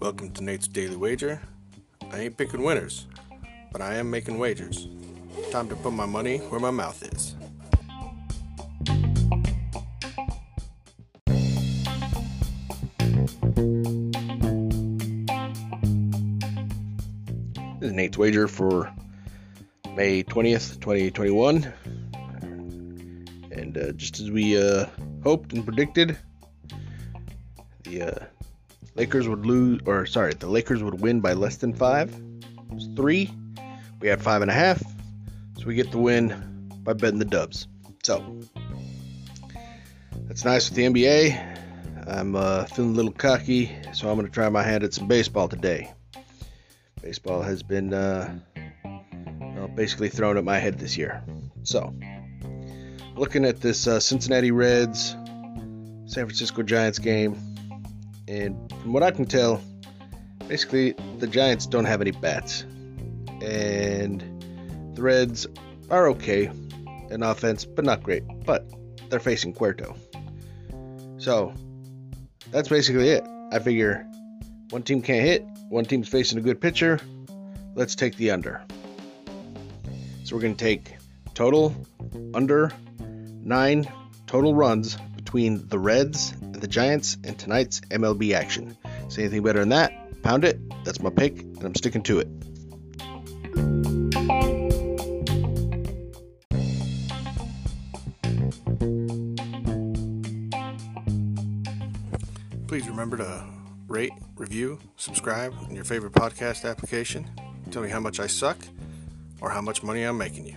Welcome to Nate's Daily Wager. I ain't picking winners, but I am making wagers. Time to put my money where my mouth is. This is Nate's Wager for May 20th, 2021. And uh, just as we uh, hoped and predicted, the uh, Lakers would lose, or sorry, the Lakers would win by less than five. It was three. We had five and a half. So we get the win by betting the dubs. So that's nice with the NBA. I'm uh, feeling a little cocky, so I'm going to try my hand at some baseball today. Baseball has been uh, well, basically thrown at my head this year. So, looking at this uh, Cincinnati Reds San Francisco Giants game, and from what I can tell, basically the Giants don't have any bats, and the Reds are okay in offense, but not great. But they're facing Cueto, so that's basically it. I figure one team can't hit, one team's facing a good pitcher. Let's take the under. So we're going to take total under nine total runs between the Reds and the Giants in tonight's MLB action. Say anything better than that? Pound it. That's my pick, and I'm sticking to it. Please remember to rate, review, subscribe in your favorite podcast application. Tell me how much I suck or how much money I'm making you.